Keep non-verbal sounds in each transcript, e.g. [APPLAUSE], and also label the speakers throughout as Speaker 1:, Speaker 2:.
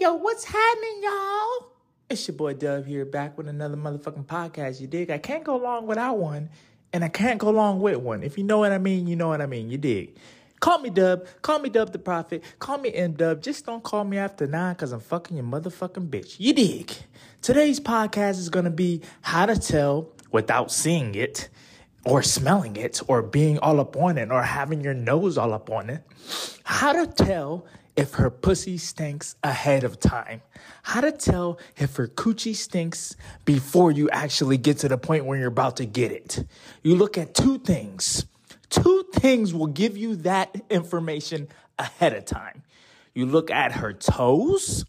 Speaker 1: yo, what's happening, y'all? It's your boy Dub here, back with another motherfucking podcast. You dig? I can't go long without one, and I can't go long with one. If you know what I mean, you know what I mean. You dig? Call me Dub. Call me Dub the Prophet. Call me M Dub. Just don't call me after nine because I'm fucking your motherfucking bitch. You dig? Today's podcast is going to be how to tell without seeing it or smelling it or being all up on it or having your nose all up on it. How to tell if her pussy stinks ahead of time. How to tell if her coochie stinks before you actually get to the point where you're about to get it. You look at two things. Two things will give you that information ahead of time. You look at her toes.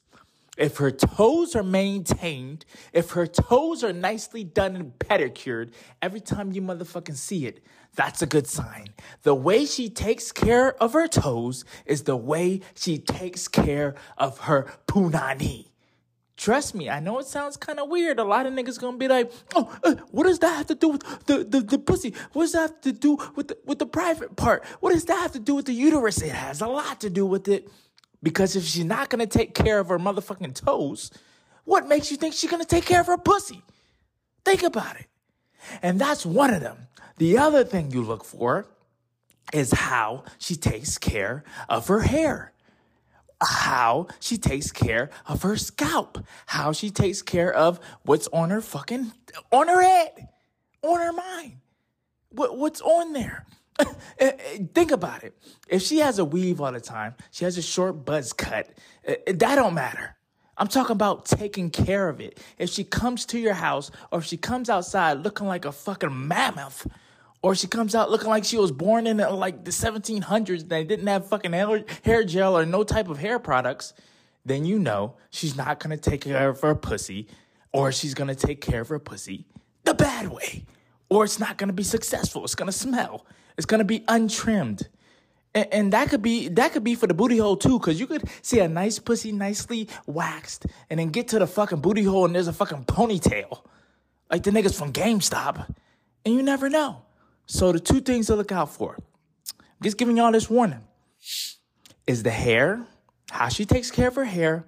Speaker 1: If her toes are maintained, if her toes are nicely done and pedicured, every time you motherfucking see it, that's a good sign. The way she takes care of her toes is the way she takes care of her punani. Trust me, I know it sounds kind of weird. A lot of niggas gonna be like, "Oh, uh, what does that have to do with the, the, the pussy? What does that have to do with the, with the private part? What does that have to do with the uterus?" It has a lot to do with it, because if she's not gonna take care of her motherfucking toes, what makes you think she's gonna take care of her pussy? Think about it. And that's one of them. The other thing you look for is how she takes care of her hair, how she takes care of her scalp, how she takes care of what's on her fucking, on her head, on her mind, what, what's on there. [LAUGHS] Eh, eh, think about it. If she has a weave all the time, she has a short buzz cut, eh, that don't matter. I'm talking about taking care of it. If she comes to your house or if she comes outside looking like a fucking mammoth, or she comes out looking like she was born in like the 1700s and they didn't have fucking hair gel or no type of hair products, then you know she's not gonna take care of her pussy or she's gonna take care of her pussy the bad way. Or it's not gonna be successful. It's gonna smell. It's gonna be untrimmed. And, and, that could be that could be for the booty hole too, because you could see a nice pussy nicely waxed, and then get to the fucking booty hole and there's a fucking ponytail, like the niggas from GameStop, and you never know. So the two things to look out for, I'm just giving y'all this warning, is the hair, how she takes care of her hair,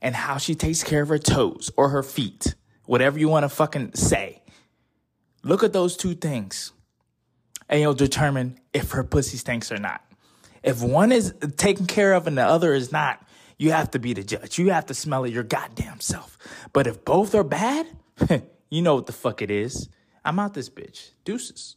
Speaker 1: and how she takes care of her toes or her feet, whatever you want to fucking say. Look at those two things, and you'll determine if her pussy stinks or not. If one is taken care of and the other is not, you have to be the judge. You have to smell it your goddamn self. But if both are bad, [LAUGHS] you know what the fuck it is. I'm out this bitch. Deuces.